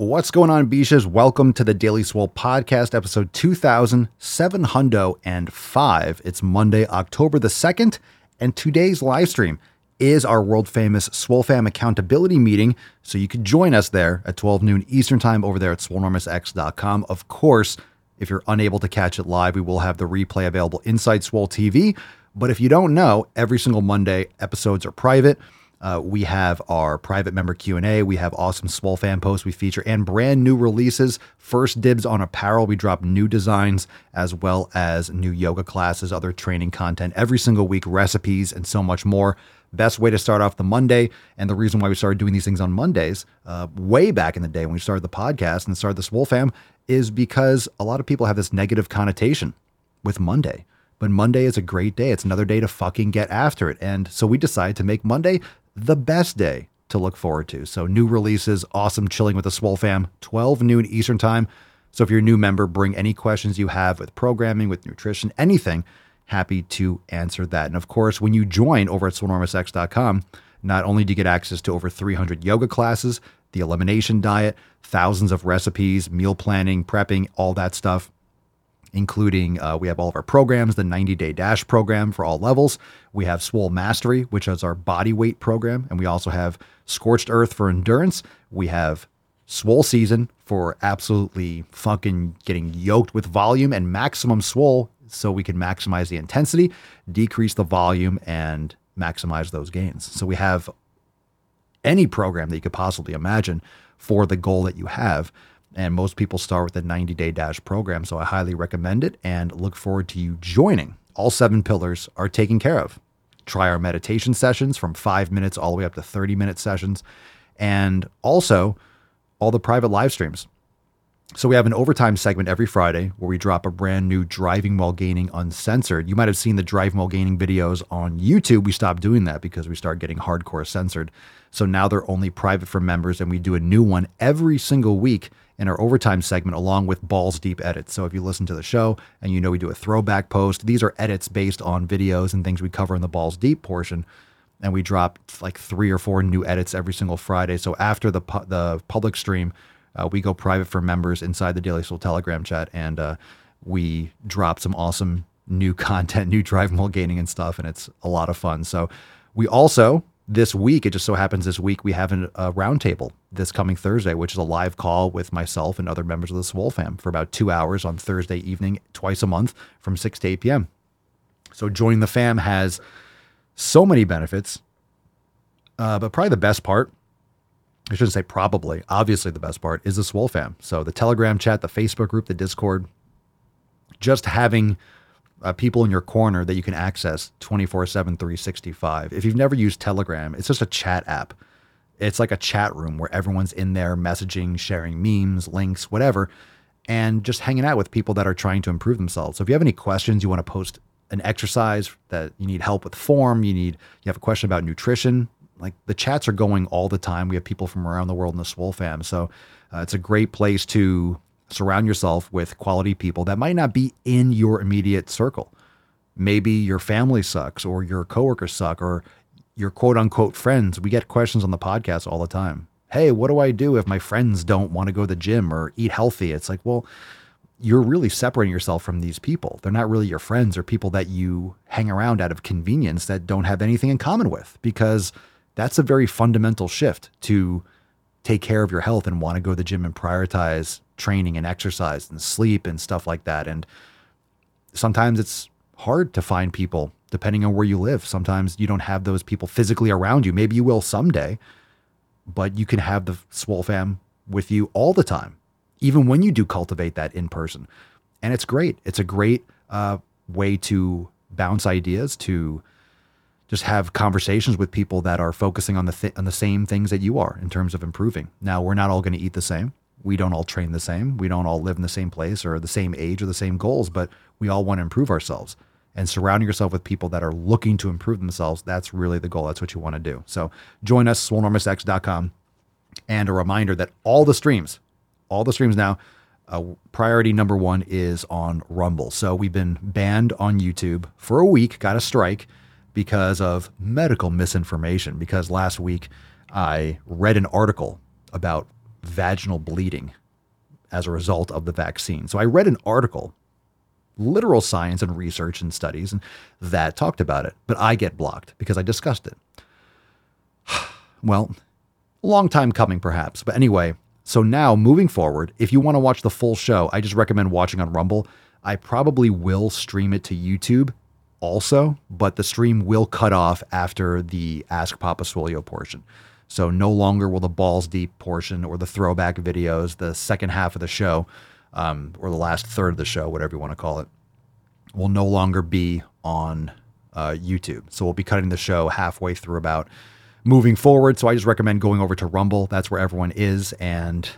What's going on, Beaches? Welcome to the Daily Swole Podcast, episode 2705. It's Monday, October the 2nd, and today's live stream is our world famous Swole Fam accountability meeting. So you can join us there at 12 noon Eastern Time over there at swolenormousx.com. Of course, if you're unable to catch it live, we will have the replay available inside Swole TV. But if you don't know, every single Monday episodes are private. Uh, we have our private member Q&A. We have awesome Swole fan posts we feature and brand new releases. First dibs on apparel. We drop new designs as well as new yoga classes, other training content every single week, recipes, and so much more. Best way to start off the Monday. And the reason why we started doing these things on Mondays, uh, way back in the day when we started the podcast and started the Swole Fam, is because a lot of people have this negative connotation with Monday. But Monday is a great day. It's another day to fucking get after it. And so we decided to make Monday the best day to look forward to. So, new releases, awesome chilling with the Swole fam, 12 noon Eastern time. So, if you're a new member, bring any questions you have with programming, with nutrition, anything. Happy to answer that. And of course, when you join over at swolenormousx.com, not only do you get access to over 300 yoga classes, the elimination diet, thousands of recipes, meal planning, prepping, all that stuff including uh, we have all of our programs, the 90 day dash program for all levels. We have Swole Mastery, which is our body weight program. And we also have Scorched Earth for endurance. We have Swole Season for absolutely fucking getting yoked with volume and maximum swole so we can maximize the intensity, decrease the volume, and maximize those gains. So we have any program that you could possibly imagine for the goal that you have. And most people start with the 90 day dash program. So I highly recommend it and look forward to you joining. All seven pillars are taken care of. Try our meditation sessions from five minutes all the way up to 30 minute sessions. And also all the private live streams. So we have an overtime segment every Friday where we drop a brand new driving while gaining uncensored. You might have seen the driving while gaining videos on YouTube. We stopped doing that because we started getting hardcore censored. So now they're only private for members and we do a new one every single week in our overtime segment along with balls deep edits. So if you listen to the show and you know we do a throwback post, these are edits based on videos and things we cover in the balls deep portion. And we drop like three or four new edits every single Friday. So after the pu- the public stream, uh, we go private for members inside the Daily Swole Telegram chat, and uh, we drop some awesome new content, new drive while gaining and stuff, and it's a lot of fun. So we also this week, it just so happens this week we have an, a roundtable this coming Thursday, which is a live call with myself and other members of the Swole fam for about two hours on Thursday evening, twice a month from 6 to 8 p.m. So joining the fam has so many benefits, uh, but probably the best part, I shouldn't say probably, obviously the best part is the Swole fam. So the Telegram chat, the Facebook group, the Discord, just having uh, people in your corner that you can access 24 7, 365. If you've never used Telegram, it's just a chat app. It's like a chat room where everyone's in there messaging, sharing memes, links, whatever, and just hanging out with people that are trying to improve themselves. So if you have any questions, you want to post an exercise that you need help with form, you need you have a question about nutrition, like the chats are going all the time. We have people from around the world in the Swole fam. So uh, it's a great place to surround yourself with quality people that might not be in your immediate circle. Maybe your family sucks or your coworkers suck or your quote unquote friends. We get questions on the podcast all the time. Hey, what do I do if my friends don't want to go to the gym or eat healthy? It's like, well, you're really separating yourself from these people. They're not really your friends or people that you hang around out of convenience that don't have anything in common with because that's a very fundamental shift to take care of your health and want to go to the gym and prioritize training and exercise and sleep and stuff like that. And sometimes it's hard to find people depending on where you live. Sometimes you don't have those people physically around you. Maybe you will someday, but you can have the Swole fam with you all the time, even when you do cultivate that in person. And it's great. It's a great uh, way to bounce ideas, to just have conversations with people that are focusing on the th- on the same things that you are in terms of improving. Now, we're not all going to eat the same we don't all train the same. We don't all live in the same place or the same age or the same goals, but we all want to improve ourselves. And surrounding yourself with people that are looking to improve themselves, that's really the goal. That's what you want to do. So join us, swolenormousx.com. And a reminder that all the streams, all the streams now, uh, priority number one is on Rumble. So we've been banned on YouTube for a week, got a strike because of medical misinformation. Because last week I read an article about vaginal bleeding as a result of the vaccine. So I read an article, literal science and research and studies, and that talked about it, but I get blocked because I discussed it. well, long time coming, perhaps. But anyway, so now moving forward, if you want to watch the full show, I just recommend watching on Rumble. I probably will stream it to YouTube also, but the stream will cut off after the Ask Papa Swolio portion. So no longer will the balls deep portion or the throwback videos, the second half of the show, um, or the last third of the show, whatever you want to call it, will no longer be on uh, YouTube. So we'll be cutting the show halfway through about moving forward. So I just recommend going over to Rumble. That's where everyone is. And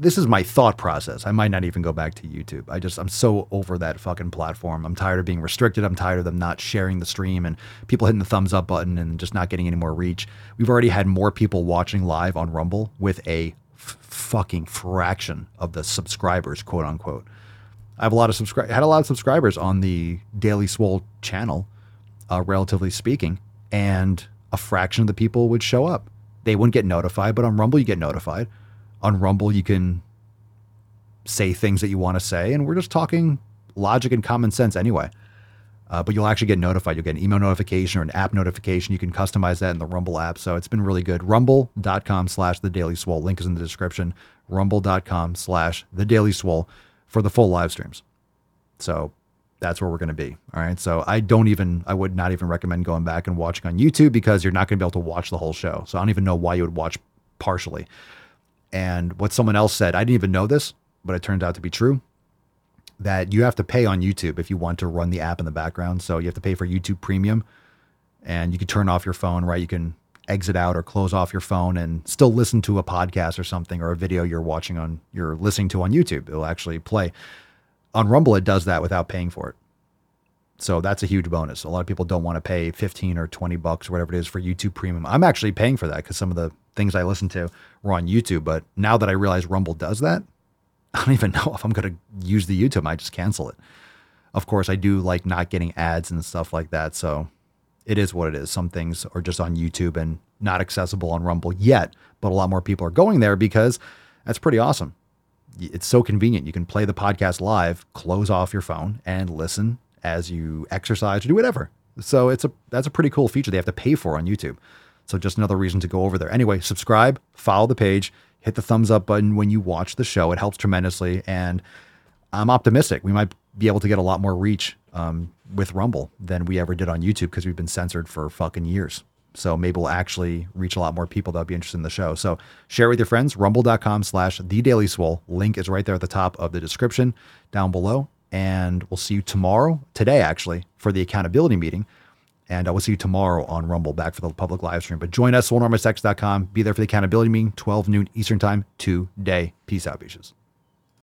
this is my thought process. I might not even go back to YouTube. I just I'm so over that fucking platform. I'm tired of being restricted. I'm tired of them not sharing the stream and people hitting the thumbs up button and just not getting any more reach. We've already had more people watching live on Rumble with a f- fucking fraction of the subscribers, quote unquote. I have a lot of subscribe had a lot of subscribers on the Daily Swole channel, uh, relatively speaking, and a fraction of the people would show up. They wouldn't get notified, but on Rumble you get notified on Rumble, you can say things that you want to say, and we're just talking logic and common sense anyway. Uh, but you'll actually get notified. You'll get an email notification or an app notification. You can customize that in the Rumble app. So it's been really good. Rumble.com slash the Daily Swole. Link is in the description. Rumble.com slash the Daily Swole for the full live streams. So that's where we're going to be. All right. So I don't even, I would not even recommend going back and watching on YouTube because you're not going to be able to watch the whole show. So I don't even know why you would watch partially. And what someone else said, I didn't even know this, but it turned out to be true that you have to pay on YouTube if you want to run the app in the background. So you have to pay for YouTube Premium and you can turn off your phone, right? You can exit out or close off your phone and still listen to a podcast or something or a video you're watching on, you're listening to on YouTube. It'll actually play. On Rumble, it does that without paying for it. So that's a huge bonus. A lot of people don't want to pay 15 or 20 bucks or whatever it is for YouTube Premium. I'm actually paying for that because some of the things I listen to were on YouTube. But now that I realize Rumble does that, I don't even know if I'm going to use the YouTube. I just cancel it. Of course, I do like not getting ads and stuff like that. So it is what it is. Some things are just on YouTube and not accessible on Rumble yet, but a lot more people are going there because that's pretty awesome. It's so convenient. You can play the podcast live, close off your phone, and listen as you exercise or do whatever. So it's a that's a pretty cool feature they have to pay for on YouTube. So just another reason to go over there. Anyway, subscribe, follow the page, hit the thumbs up button when you watch the show. It helps tremendously, and I'm optimistic we might be able to get a lot more reach um, with Rumble than we ever did on YouTube because we've been censored for fucking years. So maybe we'll actually reach a lot more people that'll be interested in the show. So share with your friends, rumble.com slash the daily swole. Link is right there at the top of the description down below. And we'll see you tomorrow, today actually, for the accountability meeting. And uh, I will see you tomorrow on Rumble, back for the public live stream. But join us, swolenormousx.com. Be there for the accountability meeting, 12 noon Eastern Time today. Peace out, bitches.